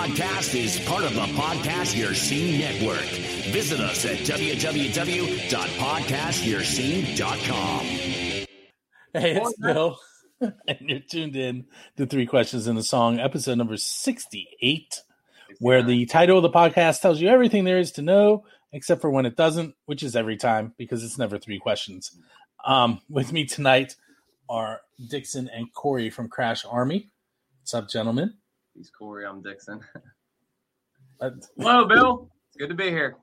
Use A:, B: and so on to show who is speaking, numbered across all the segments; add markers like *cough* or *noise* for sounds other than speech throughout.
A: podcast is part of the Podcast Your Scene Network. Visit us at www.podcastyourscene.com.
B: Hey, it's Bill, *laughs* and you're tuned in to Three Questions in a Song, episode number 68, where the title of the podcast tells you everything there is to know, except for when it doesn't, which is every time because it's never three questions. Um, with me tonight are Dixon and Corey from Crash Army. What's up, gentlemen?
C: He's Corey. I'm Dixon. Hello, Bill. It's good to be here.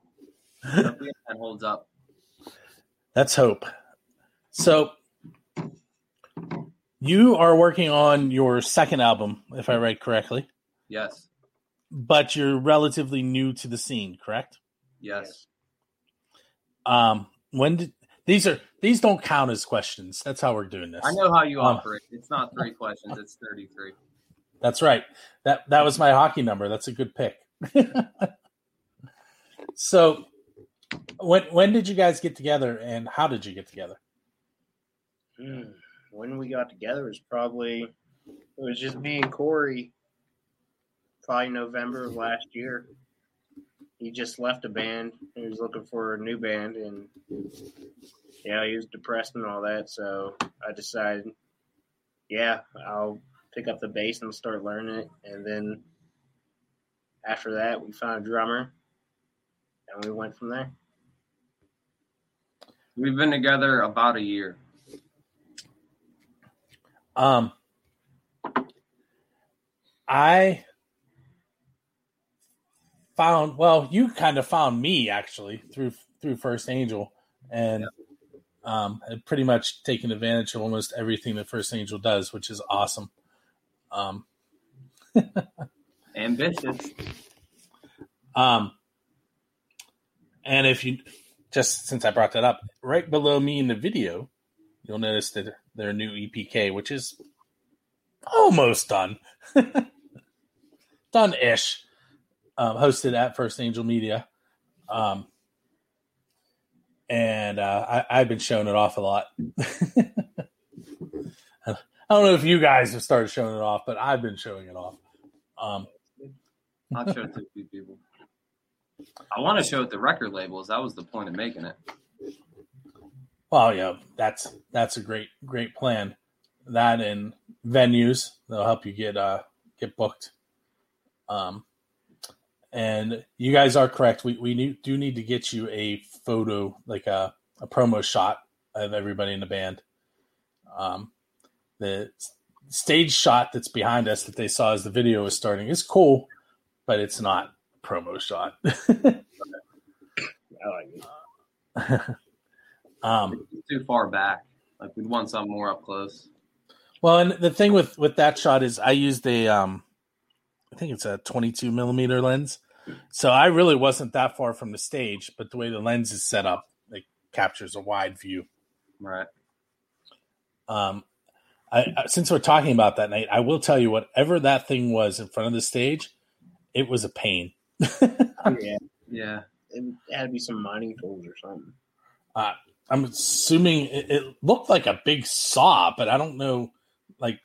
C: Internet holds up.
B: Let's hope. So, you are working on your second album, if I read correctly,
C: Yes.
B: but you're relatively new to the scene, correct?
C: Yes.
B: Um, when did these are these don't count as questions? That's how we're doing this.
C: I know how you
B: Um,
C: operate. It's not three questions. It's thirty-three.
B: That's right. That that was my hockey number. That's a good pick. *laughs* so, when when did you guys get together, and how did you get together?
D: Hmm. When we got together was probably it was just me and Corey. Probably November of last year. He just left a band. He was looking for a new band, and yeah, he was depressed and all that. So I decided, yeah, I'll pick up the bass and start learning it. And then after that, we found a drummer, and we went from there.
C: We've been together about a year.
B: Um, I found well, you kind of found me actually through through First Angel, and um, pretty much taken advantage of almost everything that First Angel does, which is awesome. Um,
C: Ambitious.
B: um, and if you just since I brought that up, right below me in the video, you'll notice that their new EPK, which is almost done, *laughs* done ish, um, hosted at First Angel Media. Um, and uh, I, I've been showing it off a lot. *laughs* I don't know if you guys have started showing it off, but I've been showing it off. Um,
C: I'll show it to a few people. I want to show it to record labels. That was the point of making it.
B: Well, yeah, that's that's a great great plan. That and venues they'll help you get uh get booked. Um, and you guys are correct. We we need, do need to get you a photo, like a a promo shot of everybody in the band. Um, the stage shot that's behind us that they saw as the video was starting is cool, but it's not a promo shot. *laughs*
D: I like it.
B: um,
C: too far back. Like we'd want something more up close.
B: Well, and the thing with with that shot is I used a um I think it's a 22 millimeter lens. So I really wasn't that far from the stage, but the way the lens is set up, it captures a wide view.
C: Right.
B: Um I, I- since we're talking about that night, I will tell you whatever that thing was in front of the stage, it was a pain.
D: yeah, *laughs*
C: Yeah.
D: it had to be some mining tools or something.
B: Uh, I'm assuming it, it looked like a big saw, but I don't know like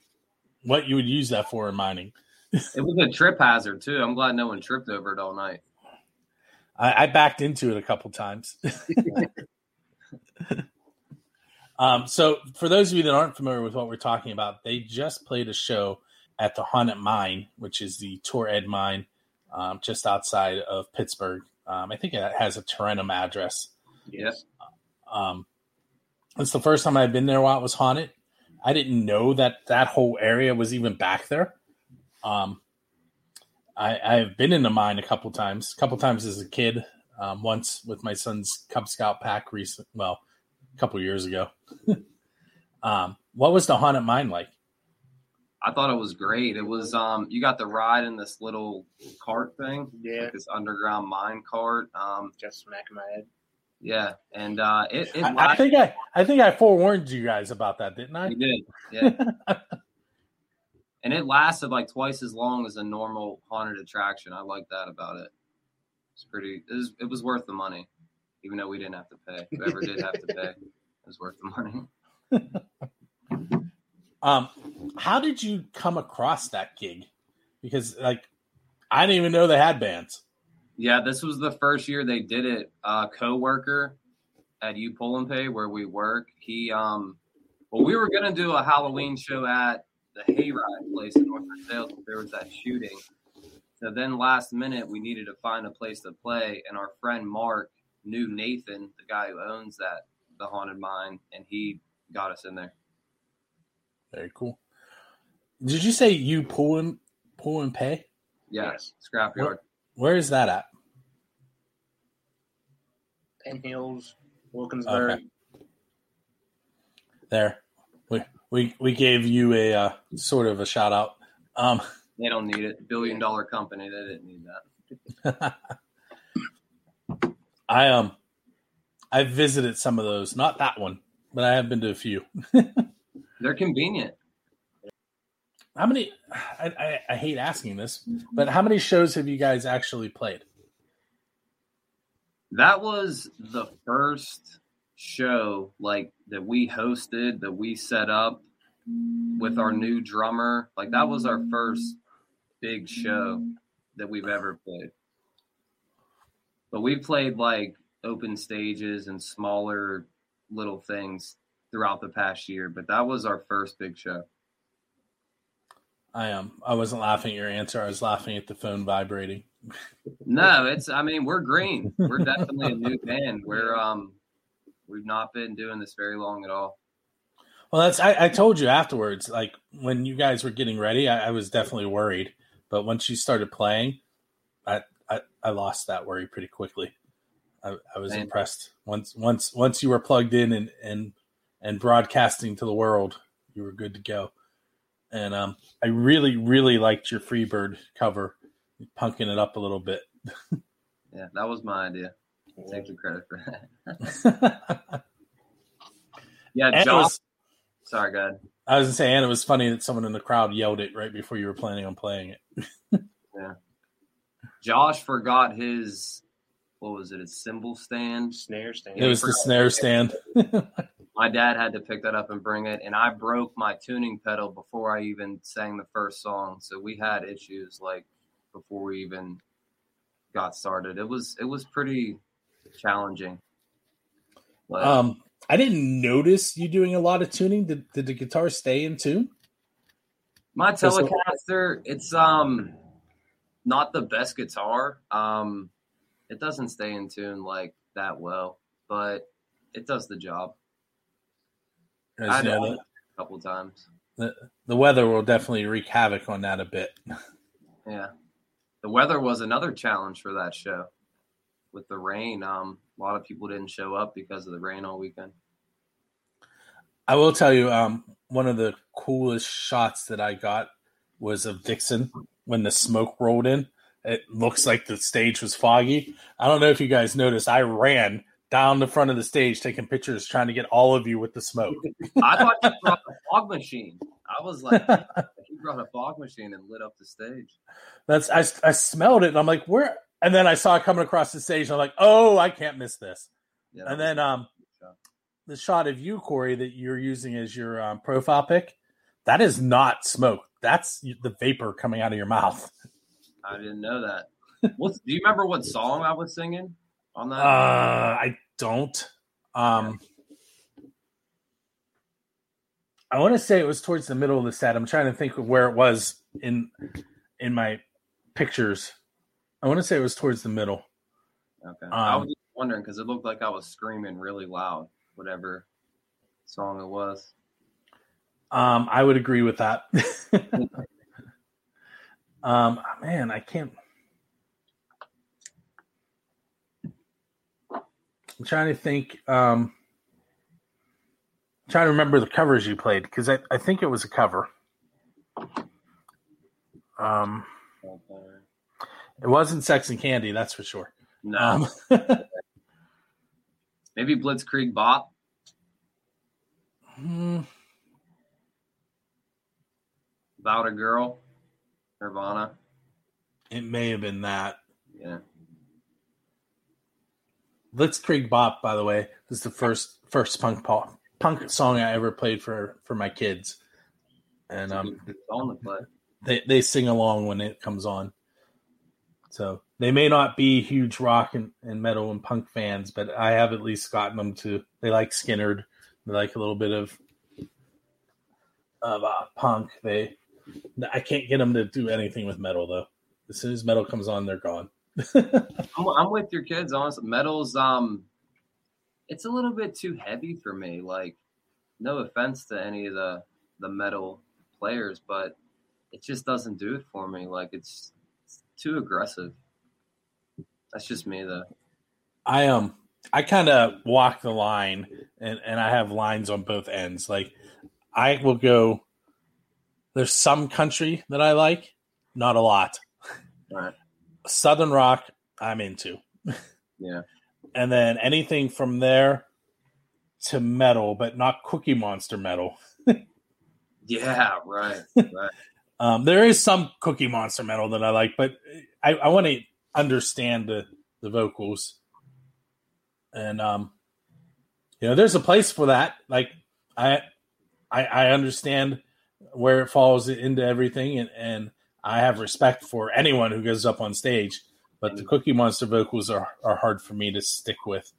B: what you would use that for in mining. *laughs*
C: It was a trip hazard too. I'm glad no one tripped over it all night.
B: I, I backed into it a couple times. *laughs* um, so, for those of you that aren't familiar with what we're talking about, they just played a show at the Haunted Mine, which is the Tour Ed Mine um, just outside of Pittsburgh. Um, I think it has a Tarentum address.
C: Yep.
B: Um, it's the first time I've been there while it was haunted. I didn't know that that whole area was even back there. Um, I, I've been in the mine a couple times, a couple times as a kid. Um, once with my son's Cub Scout pack, recent, well, a couple years ago. *laughs* um, what was the haunted mine like?
C: I thought it was great. It was um you got the ride in this little cart thing.
D: Yeah,
C: Like this underground mine cart. Um
D: just smacking my head.
C: yeah. And uh it, it
B: I, I think I, I think I forewarned you guys about that, didn't I?
C: You did, yeah. *laughs* and it lasted like twice as long as a normal haunted attraction. I like that about it. It's pretty. It was, it was worth the money, even though we didn't have to pay. Whoever did have to pay, it *laughs* was worth the money. *laughs*
B: Um, how did you come across that gig? Because like I didn't even know they had bands.
C: Yeah, this was the first year they did it. Uh, co-worker at U Pull and Pay where we work. He um, well, we were gonna do a Halloween show at the Hayride place in North Sales, but there was that shooting. So then last minute we needed to find a place to play, and our friend Mark knew Nathan, the guy who owns that the haunted mine, and he got us in there.
B: Very cool. Did you say you pull and pull and pay?
C: Yeah,
D: Yes.
C: scrapyard.
B: Where, where is that at?
D: Penn Hills, Wilkinsburg.
B: Okay. There. We we we gave you a uh, sort of a shout out. Um
C: They don't need it. Billion dollar company. They didn't need that. *laughs*
B: I um I visited some of those, not that one, but I have been to a few. *laughs*
C: They're convenient.
B: How many I, I, I hate asking this, but how many shows have you guys actually played?
C: That was the first show like that we hosted that we set up with our new drummer. Like that was our first big show that we've ever played. But we played like open stages and smaller little things throughout the past year, but that was our first big show.
B: I um I wasn't laughing at your answer. I was laughing at the phone vibrating. *laughs*
C: No, it's I mean, we're green. We're definitely a new band. We're um we've not been doing this very long at all.
B: Well, that's I, I told you afterwards. Like when you guys were getting ready, I, I was definitely worried. But once you started playing, I, lost that worry pretty quickly. I, I was
C: Same.
B: impressed once once once you were plugged in and and and broadcasting to the world, you were good to go. And um, I really really liked your Freebird cover, punking it up a little bit. *laughs*
C: Yeah, that was my idea. Take the credit for that. *laughs* Yeah,
B: And
C: Josh.
B: was-
C: sorry, go ahead.
B: I was gonna say, and it was funny that someone in the crowd yelled it right before you were planning on playing it. *laughs*
C: Josh forgot his what was it? His cymbal stand.
D: Snare stand.
B: It was the snare stand. *laughs*
C: My dad had to pick that up and bring it, and I broke my tuning pedal before I even sang the first song. So we had issues like before we even got started. It was it was pretty challenging. But
B: Um, I didn't notice you doing a lot of tuning. Did, did the guitar stay in tune?
C: my Telecaster, it's um not the best guitar. Um, it doesn't stay in tune like that well, but it does the job. I
B: you know,
C: know.
B: the,
C: A couple times.
B: the weather will definitely wreak havoc on that a bit.
C: Yeah. The weather was another challenge for that show. With the rain, um, a lot of people didn't show up because of the rain all weekend.
B: I will tell you, um, one of the coolest shots that I got was of Dixon when the smoke rolled in. It looks like the stage was foggy. I don't know if you guys noticed. I ran down the front of the stage taking pictures, trying to get all of you with the smoke.
C: I thought you brought a fog machine. I was like, you brought a fog machine and lit up the stage.
B: That's I, I smelled it and I'm like, where? And then I saw it coming across the stage. And I'm like, oh, I can't miss this.
C: Yeah,
B: And then um,
C: shot.
B: the shot of you, Corey, that you're using as your um, profile pic, that is not smoke. That's the vapor coming out of your mouth. *laughs*
C: I didn't know that. What's, do you remember what song I was singing on that?
B: Uh, I don't. Um, I want to say it was towards the middle of the set. I'm trying to think of where it was in in my pictures. I want to say it was towards the middle.
C: okay. I
B: um,
C: was just wondering because it looked like I was screaming really loud, whatever song it was.
B: Um, I would agree with that. *laughs* um, man, I can't. I'm trying to think. Um, trying to remember the covers you played because I, I think it was a cover. Um, it wasn't Sex and Candy, that's for sure.
C: No,
B: Um, *laughs*
C: maybe Blitzkrieg Bop.
B: hmm,
C: About a Girl, Nirvana.
B: it may have been that.
C: Yeah.
B: Blitzkrieg Bop, by the way, this is the first first punk pop, punk song I ever played for for my kids, and um,
C: song to play.
B: they they sing along when it comes on. So they may not be huge rock and, and metal and punk fans, but I have at least gotten them to. They like Skynyrd. They like a little bit of of uh, punk. They I can't get them to do anything with metal though. As soon as metal comes on, they're gone. *laughs*
C: I'm, I'm with your kids. Honestly, metal's um, it's a little bit too heavy for me. Like, no offense to any of the the metal players, but it just doesn't do it for me. Like, it's, it's too aggressive. That's just me, though.
B: I um I kind of walk the line, and and I have lines on both ends. Like, I will go. There's some country that I like, not a lot.
C: Right.
B: Southern rock, I'm into.
C: Yeah.
B: and then anything from there to metal, but not Cookie Monster metal.
C: Yeah. Right. *laughs* Right.
B: Um, there is some Cookie Monster metal that I like, but I, I want to understand the, the vocals. And um, you know, there's a place for that. Like I, I, I understand where it falls into everything, and, and I have respect for anyone who goes up on stage. But the Cookie Monster vocals are, are hard for me to stick with.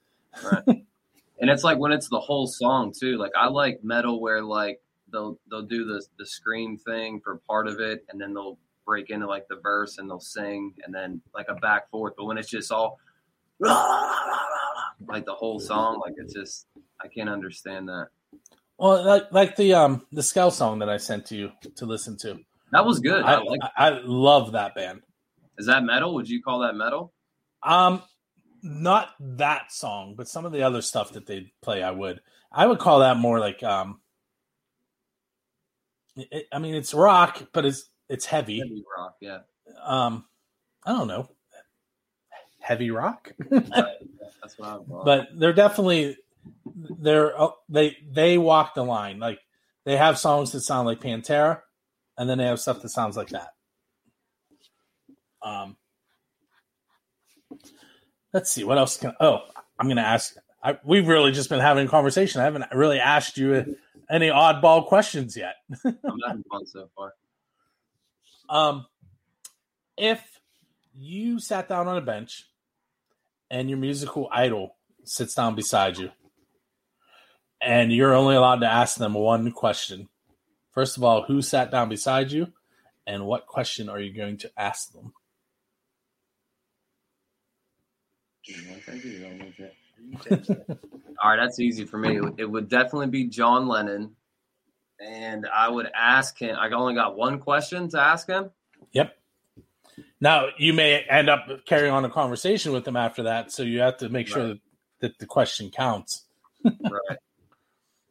C: right. and it's like when it's the whole song too. Like I like metal where like they'll they'll do the the scream thing for part of it, and then they'll break into like the verse and they'll sing, and then like a back forth. But when it's just all *laughs* like the whole song, like it's just I can't understand that.
B: Well, like like the um the Scout song that I sent to you to listen to.
C: That was good. I,
B: I,
C: like.
B: I, I love that band.
C: Is that metal? Would you call that metal?
B: Um, not that song, but some of the other stuff that they play, I would. I would call that more like um. It, I mean, it's rock, but it's it's heavy.
C: Heavy rock, yeah.
B: Um, I don't know, heavy rock,
C: Right. That's what I would call it.
B: but they're definitely they're uh, they they walk the line. Like they have songs that sound like Pantera, and then they have stuff that sounds like that. Um, let's see what else can. Oh, I'm going to ask. I, we've really just been having a conversation. I haven't really asked you any oddball questions yet. *laughs*
C: I'm fun so far.
B: Um, if you sat down on a bench and your musical idol sits down beside you, and you're only allowed to ask them one question. First of all, who sat down beside you, and what question are you going to ask them? *laughs*
C: All right, that's easy for me. It would, definitely be John Lennon, and I would ask him. I only got one question to ask him.
B: Yep. Now you may end up carrying on a conversation with them after that, so you have to make sure
C: Right.
B: that, that the question counts. *laughs*
C: Right.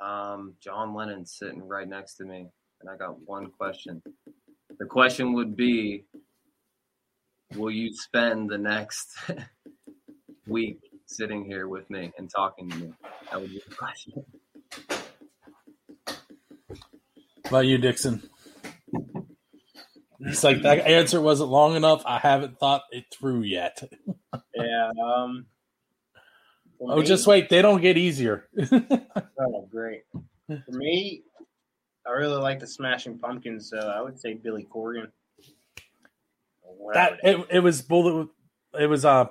C: Um, John Lennon's sitting right next to me, and I got one question. The question would be, will you spend the next *laughs* week sitting here with me and talking to me? That would be the question.
B: How about you, Dixon? It's like that answer wasn't long enough. I haven't thought it through yet. *laughs*
D: Yeah. Um, for
B: Oh,
D: me-
B: just wait. They don't get easier. *laughs*
D: Oh, great. For me, I really like the Smashing Pumpkins, so I would say Billy Corgan. Or
B: that it, it was bullet. It was uh,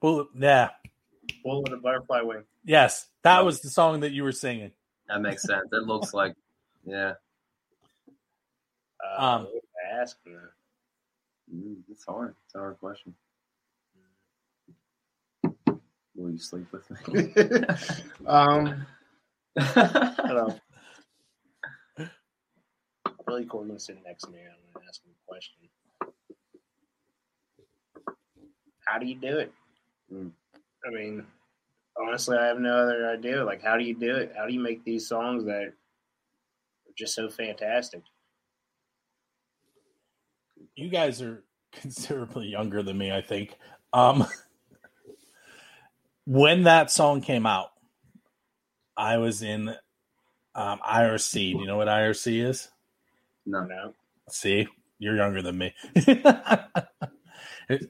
B: bullet. Yeah.
D: Bullet a Butterfly Wing.
B: Yes, that was the song that you were singing.
C: That makes sense. It looks like, yeah,
D: Uh,
B: Um,
D: what ask him?
C: Mm, it's hard. It's a hard question. Will you sleep with me? *laughs*
D: um, I don't know. *laughs* Billy Corgan sitting next to me. I'm going to ask him a question. How do you do it?
C: Mm.
D: I mean, honestly, I have no other idea. Like, how do you do it? How do you make these songs that are just so fantastic?
B: You guys are *laughs* considerably younger than me, I think. Um, when that song came out, I was in um, IRC. Do you know what IRC is?
C: no.
D: No.
B: See, you're younger than me. *laughs*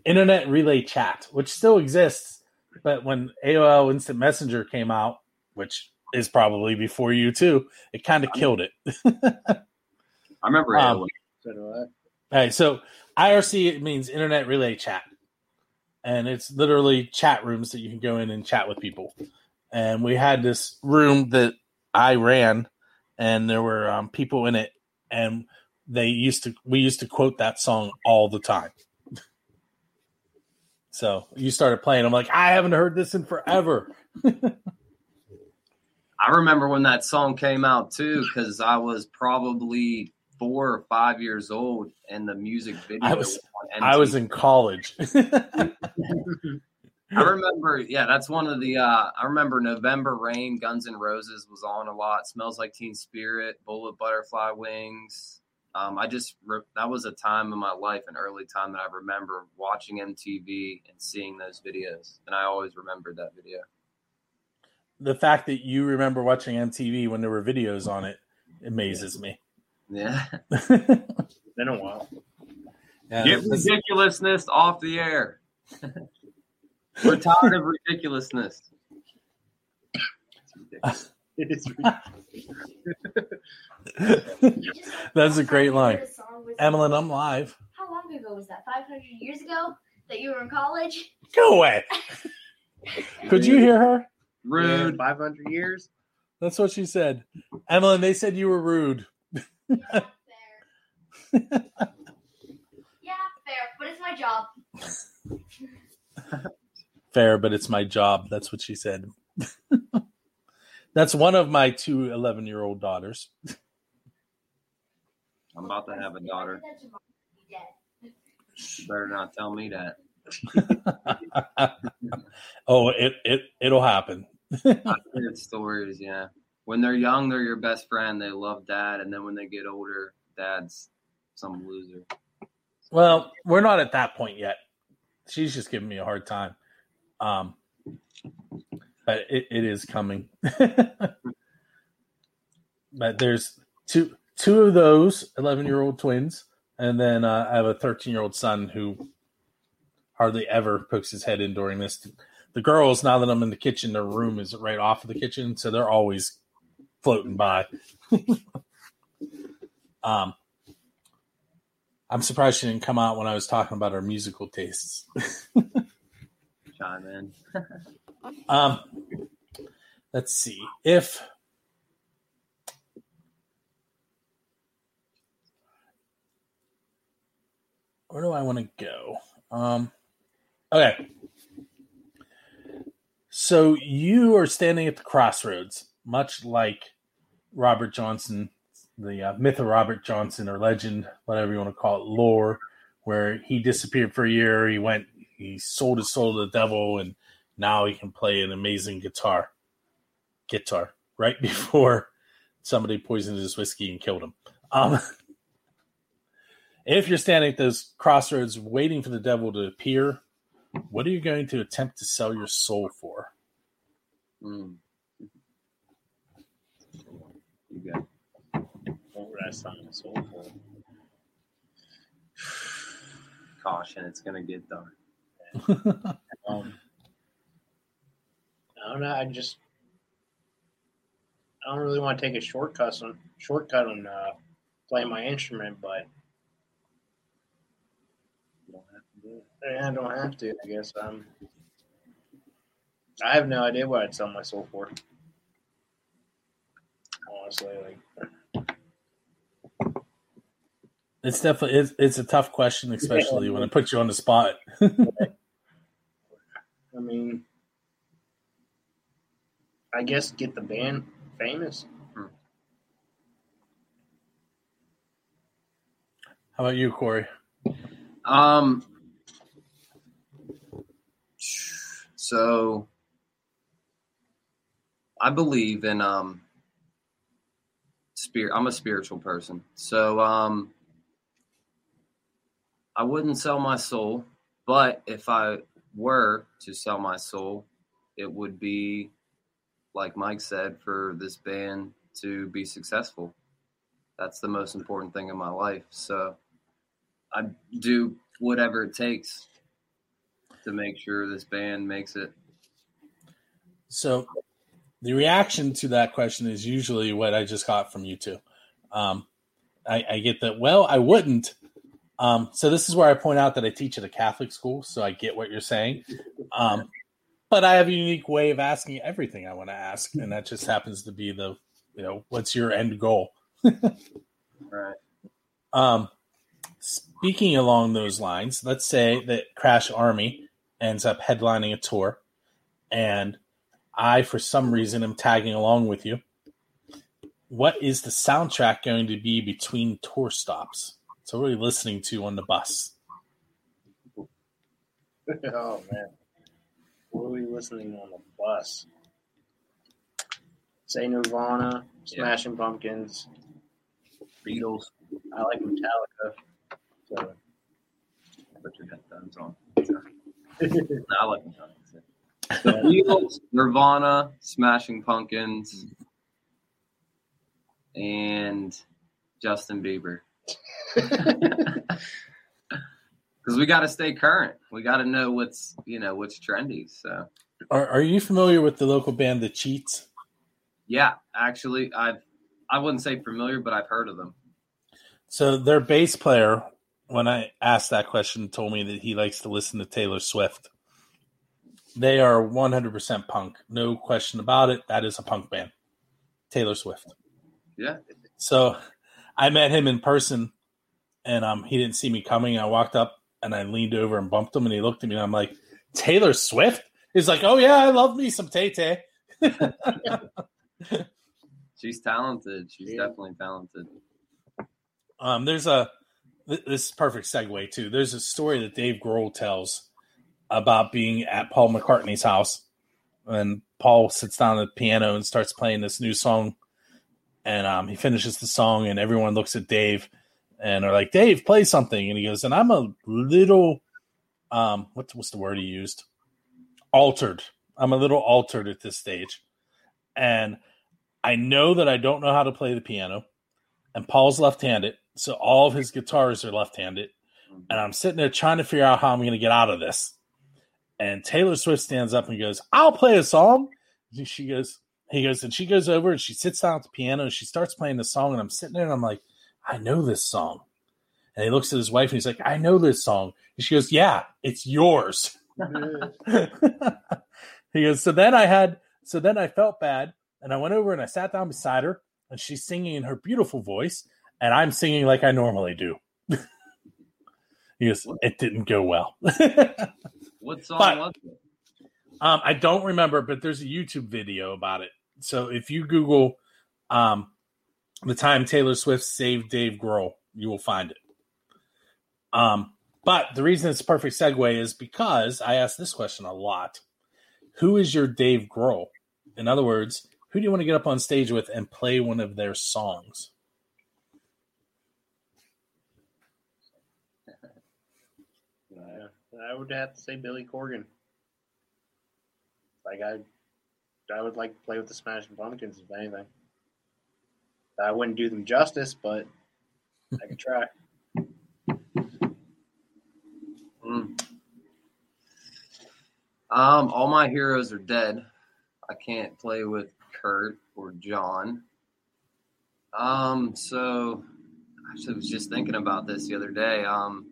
B: Internet Relay Chat, which still exists, but when AOL Instant Messenger came out, which is probably before you too, it kind of killed it.
C: I remember *laughs*
B: Um,
C: AOL.
D: So do I.
B: All right, so IRC means Internet Relay Chat. And it's literally chat rooms that you can go in and chat with people. And we had this room that I ran, and there were um, people in it, and they used to we used to quote that song all the time. *laughs* so you started playing. I'm like, I haven't heard this in forever. *laughs*
C: I remember when that song came out too, because I was probably four or five years old, and the music video.
B: I was I was in college. *laughs*
C: I remember, yeah, that's one of the. uh I remember November Rain, Guns N' Roses was on a lot. Smells like Teen Spirit, Bullet Butterfly Wings. Um, I just re- that was a time in my life, an early time that I remember watching MTV and seeing those videos, and I always remembered that video.
B: The fact that you remember watching MTV when there were videos on it amazes me.
C: Yeah, it's *laughs*
D: Been a while.
B: Yeah,
C: get
B: this-
C: ridiculousness off the air. *laughs* We're tired of ridiculousness.
D: It is *laughs*
B: That's a great line. Emily, I'm live.
E: How long ago was that? 500 years ago that you were in college?
B: Go away. Could you hear her?
C: Rude.
D: Five hundred years.
B: That's what she said. Emily, they said you were rude.
E: Yeah, fair. yeah, fair. But it's my job. *laughs*
B: Fair, but it's my job. That's what she said. *laughs* That's one of my two 11 year old daughters.
C: I'm about to have a daughter.
E: That tomorrow will be dead.
C: You better not tell me that. *laughs*
B: oh, it, it, it'll happen.
C: I've heard stories, yeah. When they're young, they're your best friend. They love dad, and then when they get older, dad's some loser.
B: Well, we're not at that point yet. She's just giving me a hard time. Um, but it, it is coming. *laughs* but there's two two of those 11 year old twins, and then uh, I have a 13 year old son who hardly ever pokes his head in during this. The girls, now that I'm in the kitchen, their room is right off of the kitchen, so they're always floating by. *laughs* um, I'm surprised she didn't come out when I was talking about our musical tastes. *laughs*
C: Chime in. *laughs*
B: Um, let's see if where do I want to go? Um, okay. So you are standing at the crossroads, much like Robert Johnson, the uh, myth of Robert Johnson or legend, whatever you want to call it, lore, where he disappeared for a year. He went, he sold his soul to the devil, and now he can play an amazing guitar. Guitar, right *laughs* before somebody poisoned his whiskey and killed him. Um, *laughs* if you're standing at those crossroads waiting for the devil to appear, what are you going to attempt to sell your soul for?
C: Mm. You got
D: What would I sign my soul for?
C: caution. It's gonna get dark.
D: Um, I don't know. I just I don't really want to take a shortcut on shortcut on uh, playing my instrument, but
C: You don't have to do it.
D: I don't have to. I guess um, I have no idea what I'd sell my soul for. Honestly, like
B: It's definitely it's, it's a tough question, especially when it puts you on the spot. *laughs*
D: I mean, I guess get the band famous.
B: How about you, Corey?
C: Um. So, I believe in um. Spirit. I'm a spiritual person, so um. I wouldn't sell my soul, but if I were to sell my soul, it would be, like Mike said, for this band to be successful. That's the most important thing in my life. So I do whatever it takes to make sure this band makes it.
B: So, the reaction to that question is usually what I just got from you two. Um, I, I get that. Well, I wouldn't, Um, so this is where I point out that I teach at a Catholic school, so I get what you're saying. Um, but I have a unique way of asking everything I want to ask, and that just happens to be the, you know, what's your end goal? *laughs*
C: Right.
B: Um, speaking along those lines, let's say that Crash Army ends up headlining a tour, and I, for some reason, am tagging along with you. What is the soundtrack going to be between tour stops? So, what are you listening to on the bus? *laughs*
D: oh man, what are we listening on the bus? Say Nirvana,
C: Yeah.
D: Smashing Pumpkins.
C: Beatles.
D: I like Metallica. So
C: Put your headphones on. *laughs* I like Metallica. *laughs* The Beatles, Nirvana, Smashing Pumpkins, and Justin Bieber. *laughs* *laughs* Because we got to stay current. We got to know what's you know what's trendy. So
B: Are, are you familiar with the local band The Cheats?
C: yeah, actually, I've I wouldn't say familiar, but I've heard of them.
B: So, their bass player, when I asked that question, told me that he likes to listen to Taylor Swift. They are 100% punk. No question about it. That is a punk band. Taylor Swift.
C: Yeah,
B: So I met him in person and um, he didn't see me coming. I walked up and I leaned over and bumped him and he looked at me and I'm like, Taylor Swift? He's like, oh, yeah, I love me some Tay Tay. *laughs*
C: she's talented. She's
D: Yeah.
C: definitely talented.
B: Um, there's a, th- this is perfect segue too. There's a story that Dave Grohl tells about being at Paul McCartney's house and Paul sits down at the piano and starts playing this new song. And um, he finishes the song, and everyone looks at Dave and are like, "Dave, play something." And he goes, "And I'm a little, um, what's what's the word he used? Altered. I'm a little altered at this stage, and I know that I don't know how to play the piano. And Paul's left-handed, so all of his guitars are left-handed, and I'm sitting there trying to figure out how I'm going to get out of this. And Taylor Swift stands up and goes, "I'll play a song." She goes, he goes, and she goes over and she sits down at the piano and she starts playing the song. And I'm sitting there and I'm like, I know this song. And he looks at his wife and he's like, I know this song. And she goes, Yeah, it's yours. *laughs* he goes, So then I had, so then I felt bad and I went over and I sat down beside her and she's singing in her beautiful voice and I'm singing like I normally do. *laughs* he goes, It didn't go well. *laughs*
C: What song
B: But-
C: was it?
B: Um, I don't remember, but there's a YouTube video about it. So if you Google um, the time Taylor Swift saved Dave Grohl, you will find it. Um, but the reason it's a perfect segue is because I ask this question a lot: Who is your Dave Grohl? In other words, who do you want to get up on stage with and play one of their songs?
D: Yeah, I would have to say Billy Corgan. Like I, I would like to play with the Smashing Pumpkins if anything. I wouldn't do them justice, but I could try.
C: Mm. Um, all my heroes are dead. I can't play with Kurt or John. Um, so I was just thinking about this the other day. Um,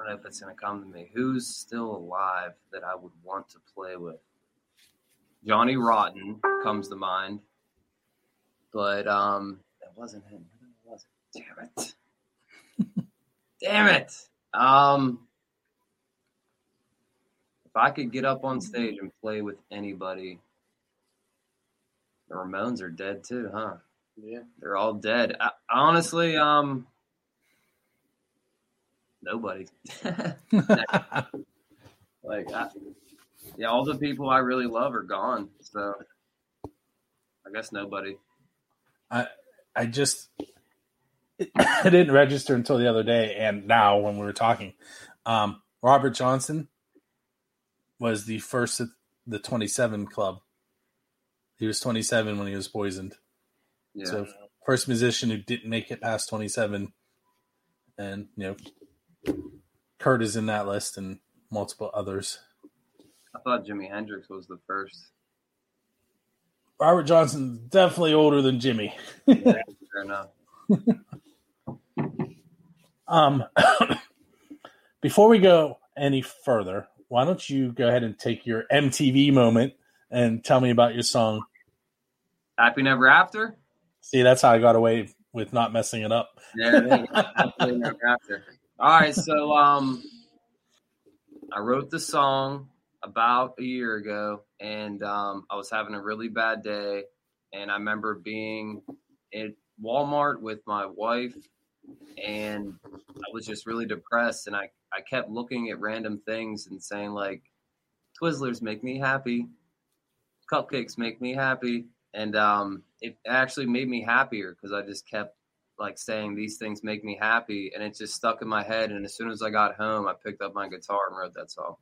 C: don't know if it's gonna come to me. Who's still alive that I would want to play with? Johnny Rotten comes to mind, but um, it wasn't him. Who was it? Damn it! *laughs* Damn it! Um, if I could get up on stage and play with anybody, the Ramones are dead too, huh?
D: Yeah,
C: They're all dead. I, honestly, um, nobody. *laughs* like, I, yeah, all the people I really love are gone. So, I guess nobody.
B: I I just it, *coughs* I didn't register until the other day, and now when we were talking, um, Robert Johnson was the first at the 27 club. He was 27 when he was poisoned.
C: Yeah.
B: So first musician who didn't make it past 27, and you know, Kurt is in that list and multiple others.
C: I thought Jimi Hendrix was the first.
B: Robert Johnson's definitely older than Jimi. *laughs*
C: Fair enough. *laughs*
F: Um, *coughs* before we go any further, why don't you go ahead and take your MTV moment and tell me about your song?
C: Happy Never After.
F: See, that's how I got away with not messing it up.
C: Go. Happily Never After. All right, so um, I wrote the song about a year ago, and um, I was having a really bad day, and I remember being at Walmart with my wife, and I was just really depressed, and I I kept looking at random things and saying like, Twizzlers make me happy, cupcakes make me happy, and um, it actually made me happier because I just kept like saying these things make me happy, and it just stuck in my head. And as soon as I got home, I picked up my guitar and wrote that song.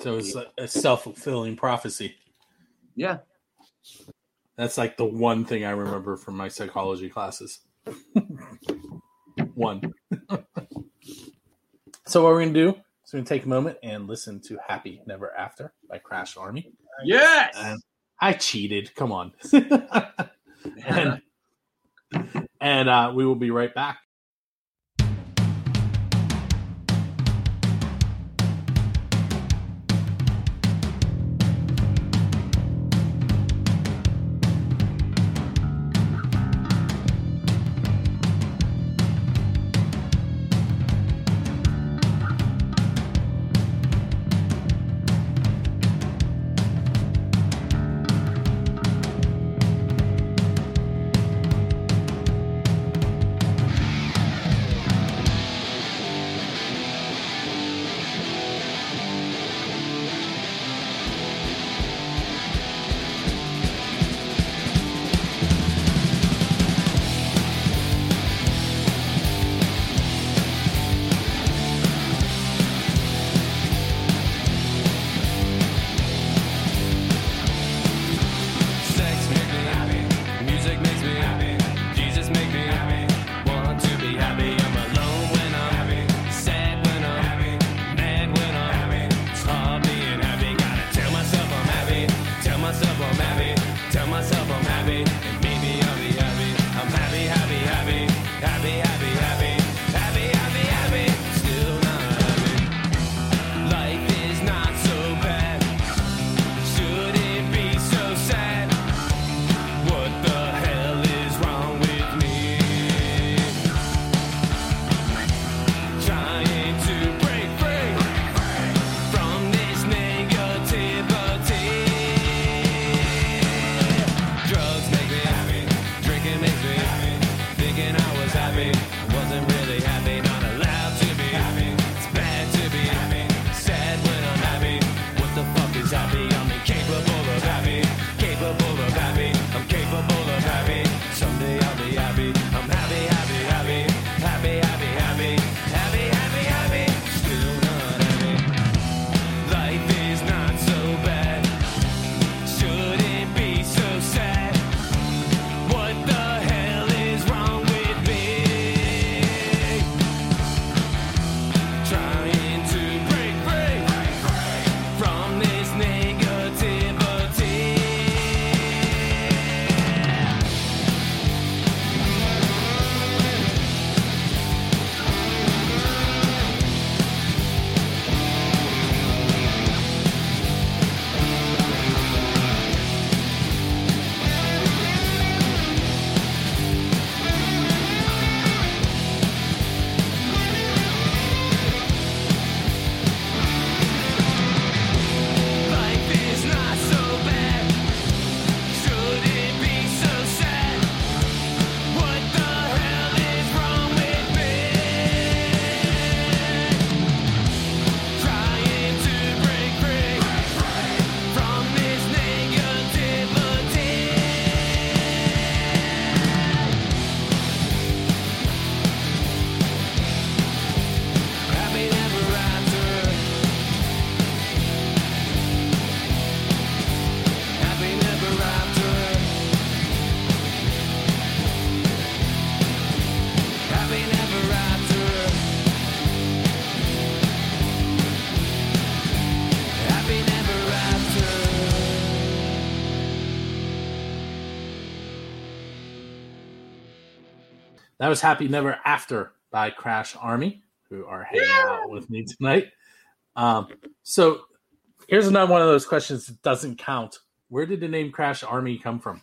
F: So it's a, a self fulfilling prophecy.
C: Yeah,
F: That's like the one thing I remember from my psychology classes. *laughs* one. *laughs* so what we're gonna do is we're gonna take a moment and listen to "Happy Never After" by Crash Army.
C: yes.
F: And I cheated. Come on. *laughs* and and uh, we will be right back. That was "Happy Never After"
B: by Crash Army, who are hanging out with me tonight. Um, so here's another one of those questions that doesn't count. Where did the name Crash Army come from?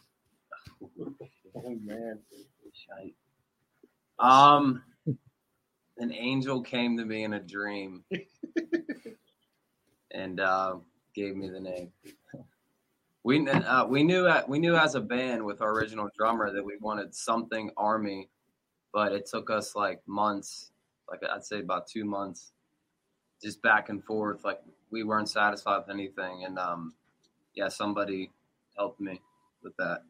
D: Oh man.
C: Shite. Um, an angel came to me in a dream *laughs* and uh, gave me the name. We uh, we knew at, we knew as a band with our original drummer that we wanted something army, but it took us like months, like I'd say about two months, just back and forth. Like we weren't satisfied with anything, and um, yeah, somebody helped me with that.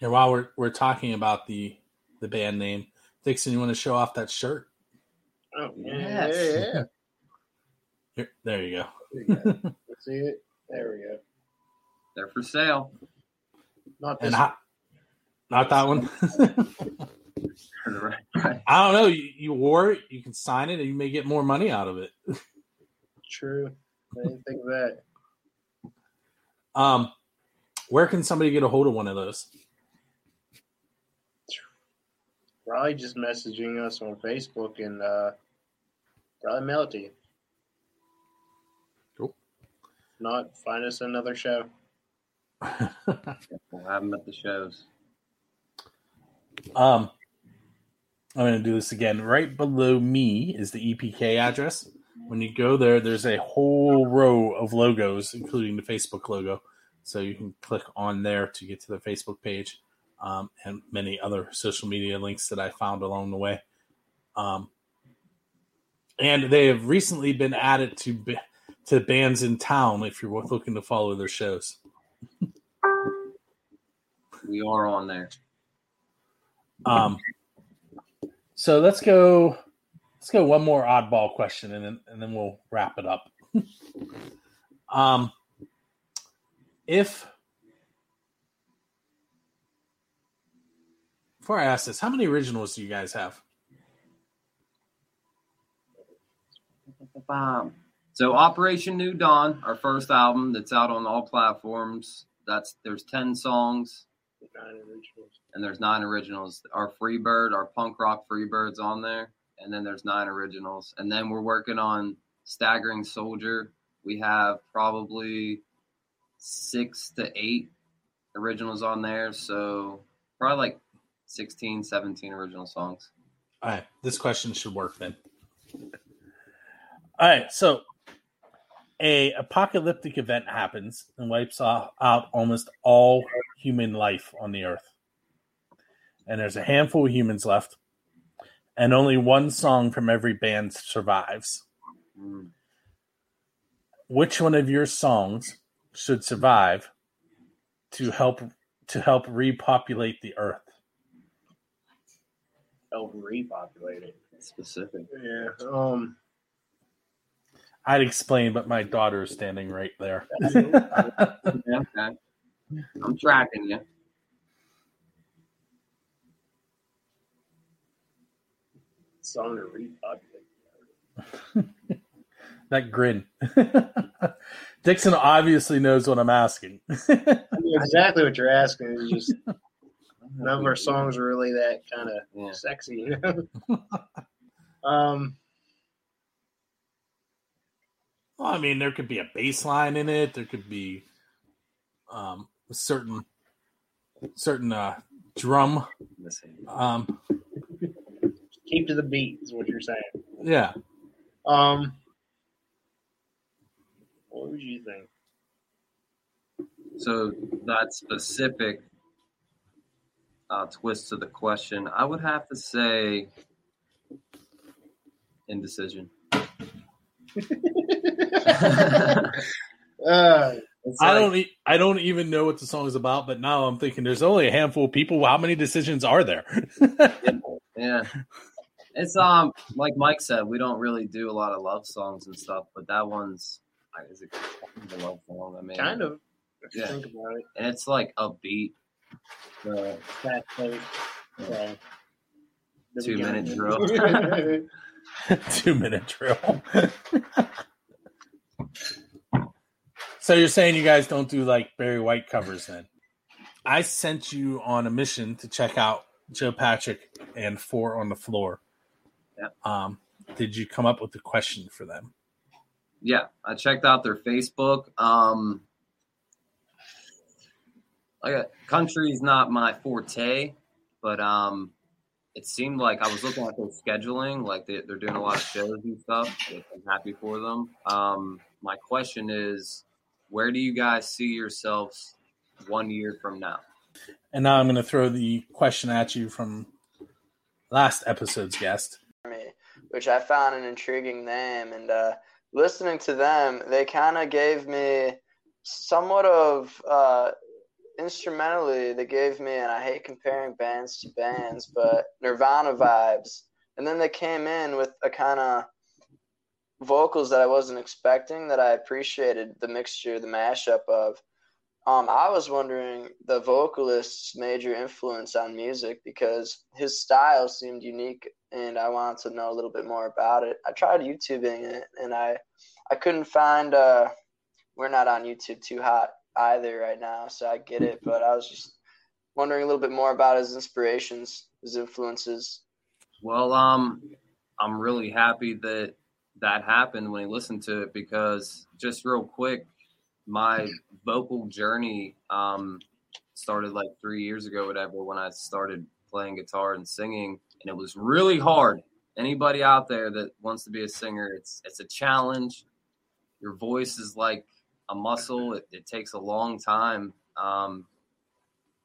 B: And while we're we're talking about the the band name, Dixon, you want to show off that shirt?
D: Oh yeah,
C: Yes.
D: yeah, yeah.
B: Here, there you go.
D: There you go. *laughs* See it. There we go.
C: They're for sale.
D: Not this.
B: And how, not that one. *laughs*
C: right, *laughs* right.
B: I don't know. You, you wore it. You can sign it, and you may get more money out of it.
D: True. I didn't think of that.
B: Um, where can somebody get a hold of one of those?
D: Probably just messaging us on Facebook and uh, probably mail it to you.
B: Cool.
D: Not find us another show. *laughs*
C: We'll have them at the shows.
B: Um, I'm going to do this again. Right below me is the EPK address. When you go there, there's a whole row of logos, including the Facebook logo. So you can click on there to get to the Facebook page um, and many other social media links that I found along the way. Um, and they have recently been added to to Bandsintown if you're looking to follow their shows.
C: We are on there.
B: Um, so let's go. Let's go one more oddball question, and then and then we'll wrap it up. *laughs* um, if before I ask this, how many originals do you guys have?
C: Bam. So Operation New Dawn, our first album that's out on all platforms. That's there's ten songs
D: Nine originals.
C: And there's nine originals. Our Freebird, our punk rock Freebird's on there, and then there's nine originals. And then we're working on Staggering Soldier. We have probably six to eight originals on there, so probably like 16, 17 original songs.
B: All right, this question should work then. All right, so a apocalyptic event happens and wipes off, out almost all human life on the earth. And there's a handful of humans left, and only one song from every band survives.
C: Mm.
B: Which one of your songs should survive to help to help repopulate the earth?
D: Help repopulate it.
C: Specific.
D: Yeah. Um.
B: I'd explain, but my daughter is standing right there. *laughs*
C: Yeah, okay. I'm tracking you.
D: Song to repopulate. *laughs*
B: that grin. *laughs* Dixon obviously knows what I'm asking.
D: I knew exactly what you're asking. It's just *laughs* none of our songs are really that kind of
C: Yeah.
D: sexy. You know? um.
B: well, I mean, there could be a bass line in it. There could be um, a certain certain uh, drum. Um,
D: Keep to the beat is what you're saying.
B: yeah,
D: Um. What would you think?
C: So that specific uh, twist to the question, I would have to say indecision. *laughs* *laughs*
D: Uh,
C: It's
B: I don't. E- I don't even know what the song is about. But now I'm thinking, there's only a handful of people. How many decisions are there? *laughs*
C: Yeah. It's um like Mike said, we don't really do a lot of love songs and stuff, but that one's is it kind of a love song? I mean,
D: kind of. If you
C: Yeah.
D: think about it.
C: and it's like upbeat. Uh,
D: Fast paced.
C: Yeah.
D: The
C: Two minute
D: drill. *laughs* *laughs*
B: Two minute drill. so you're saying you guys don't do like Barry White covers then? I sent you on a mission to check out Joe Patrick and Four on the Floor.
C: Yeah.
B: Um, did you come up with a question for them?
C: Yeah, I checked out their Facebook. Um, like uh, country's not my forte, but um, it seemed like I was looking at their scheduling, like they, they're doing a lot of shows and stuff. I'm happy for them. Um, my question is, where do you guys see yourselves one year from now?
B: And now I'm going to throw the question at you from last episode's guest.
G: Which I found an intriguing name. And uh, listening to them, they kind of gave me somewhat of uh, instrumentally. They gave me, and I hate comparing bands to bands, but Nirvana vibes. And then they came in with a kind of vocals that I wasn't expecting that I appreciated the mixture, the mashup of. Um, I was wondering the vocalist's major influence on music because his style seemed unique, and I wanted to know a little bit more about it. I tried YouTubing it, and I I couldn't find. Uh, we're not on YouTube too hot either right now, so I get it. But I was just wondering a little bit more about his inspirations, his influences.
C: Well, um, I'm really happy that that happened when he listened to it because just real quick, my vocal journey um, started like three years ago, whatever, when I started playing guitar and singing, and it was really hard. Anybody out there that wants to be a singer, it's it's a challenge. Your voice is like a muscle; it, it takes a long time. Um,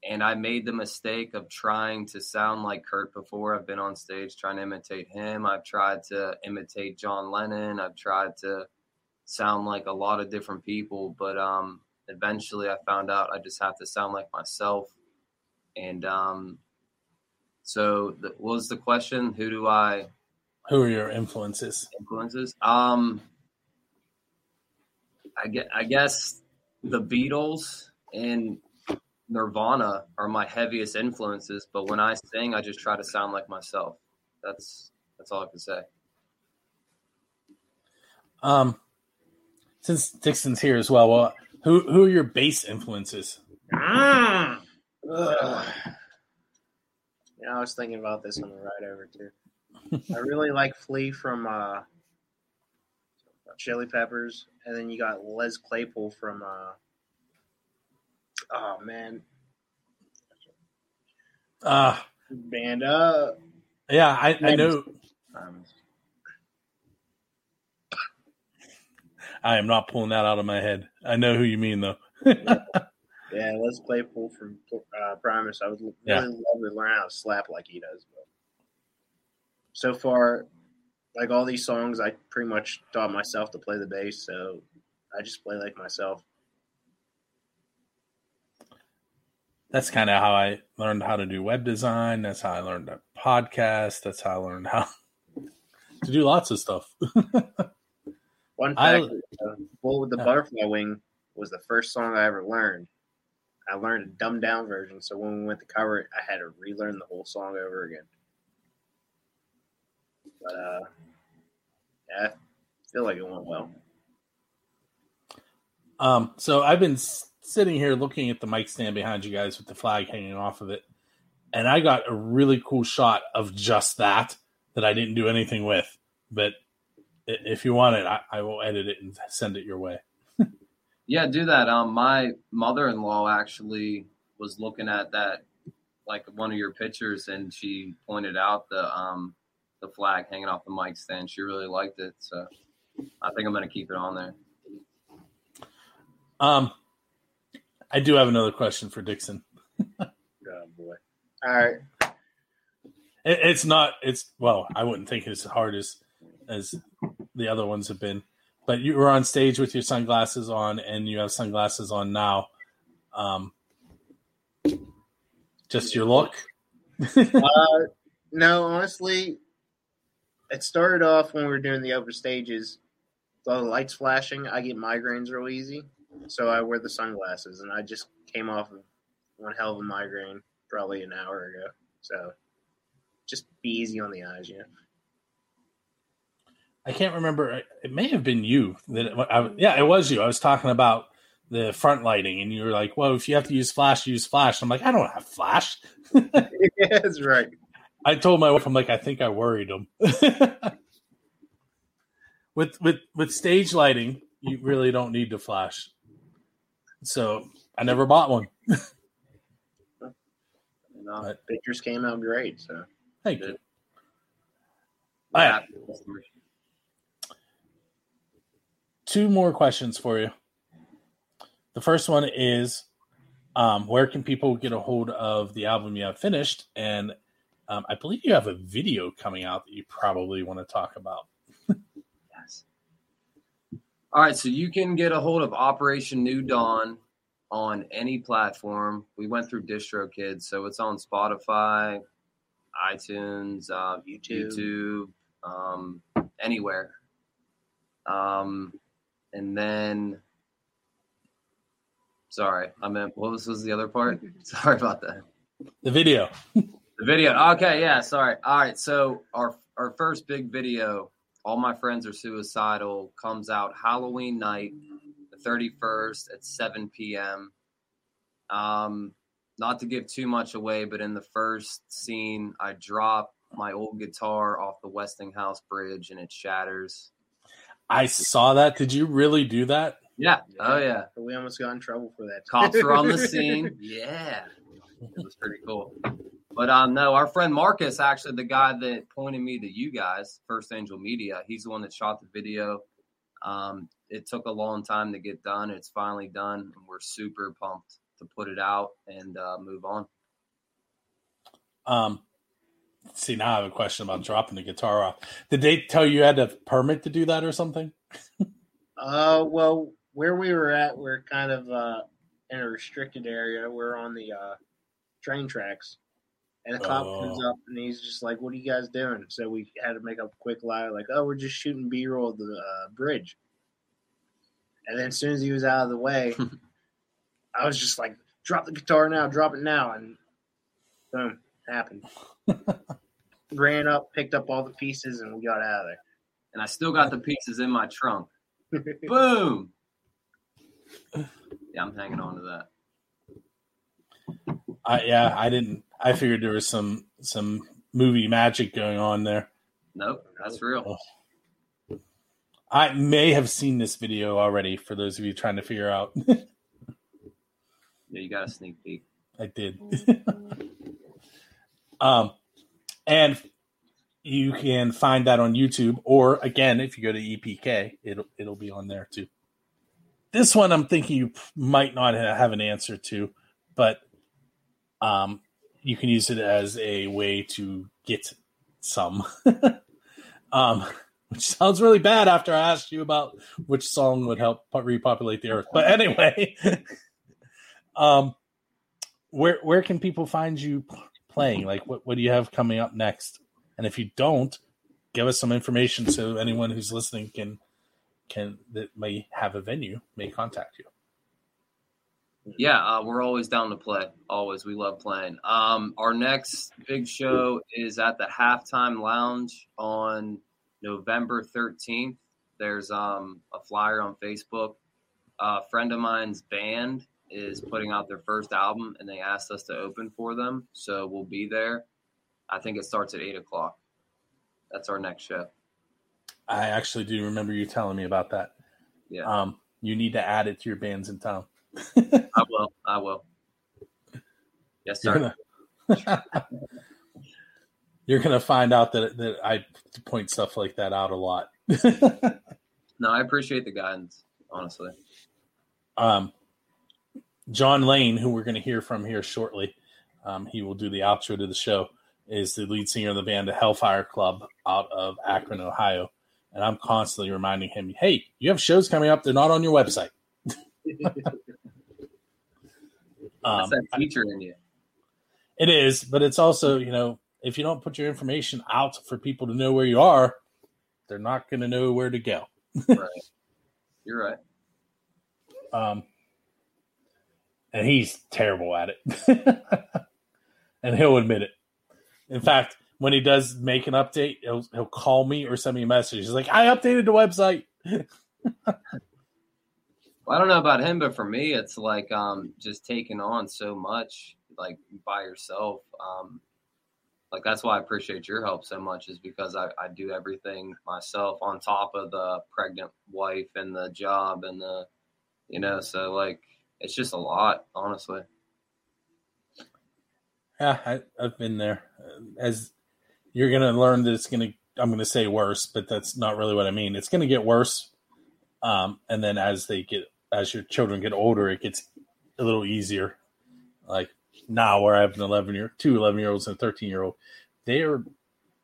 C: and I made the mistake of trying to sound like Kurt before. I've been on stage trying to imitate him. I've tried to imitate John Lennon. I've tried to sound like a lot of different people, but um, eventually I found out I just have to sound like myself. And um, so, the, what was the question? Who do I
B: Who are your influences?
C: influences? Um, I get, I guess the Beatles and Nirvana are my heaviest influences. But when I sing, I just try to sound like myself. That's that's all I can say.
B: Um, since Dixon's here as well, well, who who are your bass influences?
D: Ah! Ugh. Yeah, I was thinking about this on the ride over too. I really like Flea from uh, Chili Peppers, and then you got Les Claypool from. Uh, oh man,
B: Uh
D: band up.
B: yeah, I, I know.
C: Um,
B: I am not pulling that out of my head. I know who you mean though. *laughs*
D: Yeah, Les Claypool from uh, Primus. I would really
B: Yeah.
D: love to learn how to slap like he does. But so far, like all these songs, I pretty much taught myself to play the bass, so I just play like myself.
B: That's kind of how I learned how to do web design. That's how I learned to podcast. That's how I learned how *laughs* to do lots of stuff. *laughs*
D: One
B: I-
D: fact: uh, "Bullet with the. Butterfly Wing" was the first song I ever learned. I learned a dumbed down version, so when we went to cover it, I had to relearn the whole song over again. But uh, yeah, I feel like it went well.
B: Um, so I've been sitting here looking at the mic stand behind you guys with the flag hanging off of it, and I got a really cool shot of just that that I didn't do anything with. But if you want it, I, I will edit it and send it your way. *laughs*
C: Yeah, do that. Um, my mother-in-law actually was looking at that, like one of your pictures, and she pointed out the um the flag hanging off the mic stand. She really liked it, so I think I'm gonna keep it on there.
B: Um, I do have another question for Dixon.
D: Oh boy! All right,
B: It, it's not. It's well, I wouldn't think it's as hard as as the other ones have been. But you were on stage with your sunglasses on, and you have sunglasses on now. Um, just your look. *laughs*
D: uh, no, honestly, it started off when we were doing the upper stages. The lights flashing, I get migraines real easy, so I wear the sunglasses, and I just came off of one hell of a migraine probably an hour ago. So just be easy on the eyes, you know.
B: I can't remember. It may have been you that. I, yeah, it was you. I was talking about the front lighting, and you were like, "Well, if you have to use flash, use flash." I'm like, "I don't have flash." *laughs* *laughs*
D: yeah, that's right.
B: I told my wife, "I'm like, I think I worried him." *laughs* with with with stage lighting, you really don't need to flash. So I never bought one.
D: And, uh,
B: Right.
D: Pictures came out great. So
B: Thank you. Right.
C: Yeah.
B: Two more questions for you. The first one is um, where can people get a hold of the album you have finished? And um, I believe you have a video coming out that you probably want to talk about.
C: Yes. All right, so you can get a hold of Operation New Dawn on any platform. We went through DistroKid, so it's on Spotify, iTunes, uh,
D: YouTube.
C: YouTube, um, anywhere. Um, and then, sorry, I meant what was, was the other part? *laughs* *laughs* Sorry about that.
B: The video.
C: The video. Okay, yeah, sorry. All right, so our our first big video, All My Friends Are Suicidal, comes out Halloween night, the 31st at 7 p.m. Um, not to give too much away, but in the first scene, I drop my old guitar off the Westinghouse Bridge and it shatters.
B: I saw that. Did you really do that?
C: Yeah. Oh yeah.
D: We almost got in trouble for that.
C: Cops were on the *laughs* scene. Yeah. It was pretty cool. But um no, our friend Marcus, actually the guy that pointed me to you guys, First Angel Media, he's the one that shot the video. Um, it took a long time to get done. It's finally done, and we're super pumped to put it out and uh, move on.
B: Um, see, now I have a question about dropping the guitar off. Did they tell you you had a permit to do that or something? *laughs*
D: Uh, well, where we were at, we're kind of uh, in a restricted area. We're on the uh, train tracks, and a cop
B: Oh.
D: comes up and he's just like, "What are you guys doing?" So we had to make a quick lie, like, "Oh, we're just shooting B-roll of the uh, bridge." And then as soon as he was out of the way, *laughs* I was just like, "Drop the guitar now! Drop it now!" And boom, happened. *laughs* Ran up, picked up all the pieces, and we got out of there.
C: And I still got the pieces in my trunk. *laughs* Boom. Yeah, I'm hanging on to that.
B: I, yeah, I didn't. I figured there was some some movie magic going on there.
C: Nope, that's real. Oh.
B: I may have seen this video already. For those of you trying to figure out, *laughs*
C: Yeah, you got a sneak peek.
B: I did. Um, and you can find that on YouTube, or again, if you go to EPK, it'll it'll be on there too. This one, I'm thinking you might not have an answer to, but um, you can use it as a way to get some. *laughs* um, which sounds really bad after I asked you about which song would help repopulate the earth. But anyway, *laughs* um, where where can people find you playing? Like, what what do you have coming up next? And if you don't, give us some information so anyone who's listening can can that may have a venue may contact you.
C: Yeah, uh, we're always down to play. Always, we love playing. Um, our next big show is at the Halftime Lounge on November thirteenth. There's um, a flyer on Facebook. a friend of mine's band is putting out their first album, and they asked us to open for them, so we'll be there. I think it starts at eight o'clock. That's our next show.
B: I actually do remember you telling me about that.
C: Yeah,
B: Um, you need to add it to your Bandsintown. *laughs*
C: I will. I will. Yes,
B: You're
C: sir.
B: gonna, *laughs* you're gonna find out that that I point stuff like that out a lot. *laughs*
C: No, I appreciate the guidance. Honestly,
B: um, John Lane, who we're going to hear from here shortly, um, he will do the outro to the show. Is the lead singer of the band, the Hellfire Club, out of Akron, Ohio, and I'm constantly reminding him, "Hey, you have shows coming up. They're not on your website." *laughs* um,
C: that's that teacher in you.
B: It is, but it's also, you know, if you don't put your information out for people to know where you are, they're not going to know where to go.
C: Right. You're right. *laughs*
B: Um, and he's terrible at it. *laughs* and he'll admit it. In fact, when he does make an update, he'll, he'll call me or send me a message. He's like, I updated the website. *laughs*
C: Well, I don't know about him, but for me, it's like um just taking on so much like by yourself. Um, like that's why I appreciate your help so much is because I, I do everything myself on top of the pregnant wife and the job and the you know so like it's just a lot honestly
B: Yeah, I, I've been there. As you're gonna learn that it's gonna, I'm gonna say worse, but that's not really what I mean. It's gonna get worse, um, and then as they get, as your children get older, it gets a little easier. Like now, where I have an 11 year, two 11 year olds and a 13 year old, they are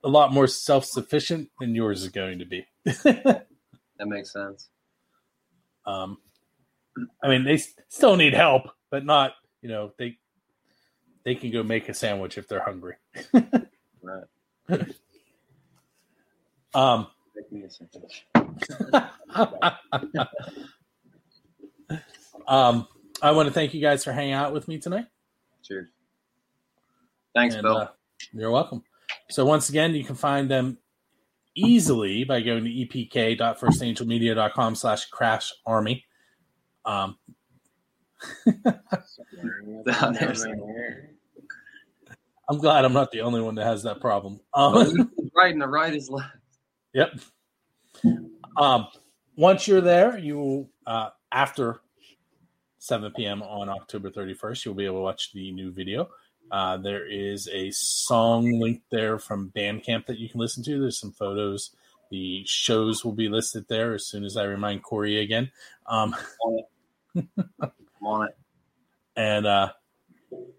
B: a lot more self sufficient than yours is going to be. *laughs*
C: that makes sense
B: Um, I mean, they still need help, but not, you know, they they can go make a sandwich if they're hungry.
C: right
B: Um, *laughs* um, I want to thank you guys for hanging out with me tonight.
C: cheers thanks
B: And,
C: bill
B: uh, you're welcome. So once again, you can find them easily by going to epk.firstangelmedia.com slash crash army. Um, *laughs* I'm glad I'm not the only one that has that problem. Um, *laughs*
C: right and the right is left
B: Yep. Um, once you're there, you will, uh, after 7 p.m. on October 31st, you'll be able to watch the new video. Uh, there is a song link there from Bandcamp that you can listen to. There's some photos. The shows will be listed there as soon as I remind Corey again. Um,
C: I'm on it
B: and uh,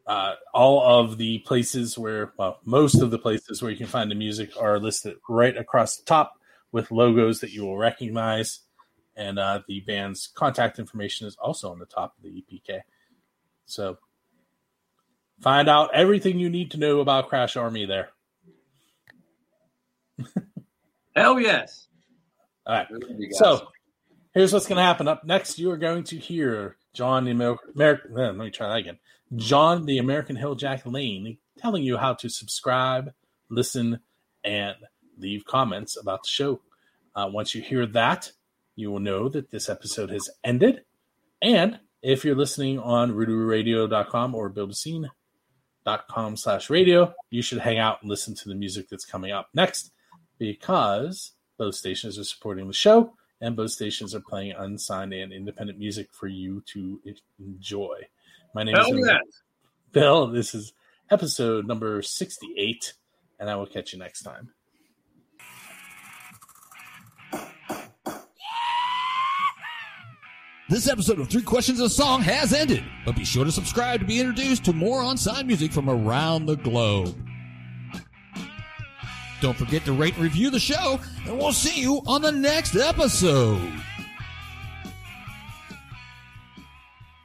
B: uh, all of the places where, well, most of the places where you can find the music are listed right across the top with logos that you will recognize. And uh, the band's contact information is also on the top of the EPK. So find out everything you need to know about Crash Army there.
C: hell yes
B: All right. So here's what's going to happen. Up next, you are going to hear John the American. let me try that again. John the American Hill Jack Lane telling you how to subscribe, listen, and leave comments about the show. Uh, once you hear that, you will know that this episode has ended. And if you're listening on roodoradio.com or buildascene.com slash radio, you should hang out and listen to the music that's coming up next because both stations are supporting the show and both stations are playing unsigned and independent music for you to enjoy. My name
C: hell
B: is
C: yes
B: Bill. This is episode number 68, and I will catch you next time.
H: This episode of Three Questions and a Song has ended, but be sure to subscribe to be introduced to more on-sign music from around the globe. Don't forget to rate and review the show, and we'll see you on the next episode.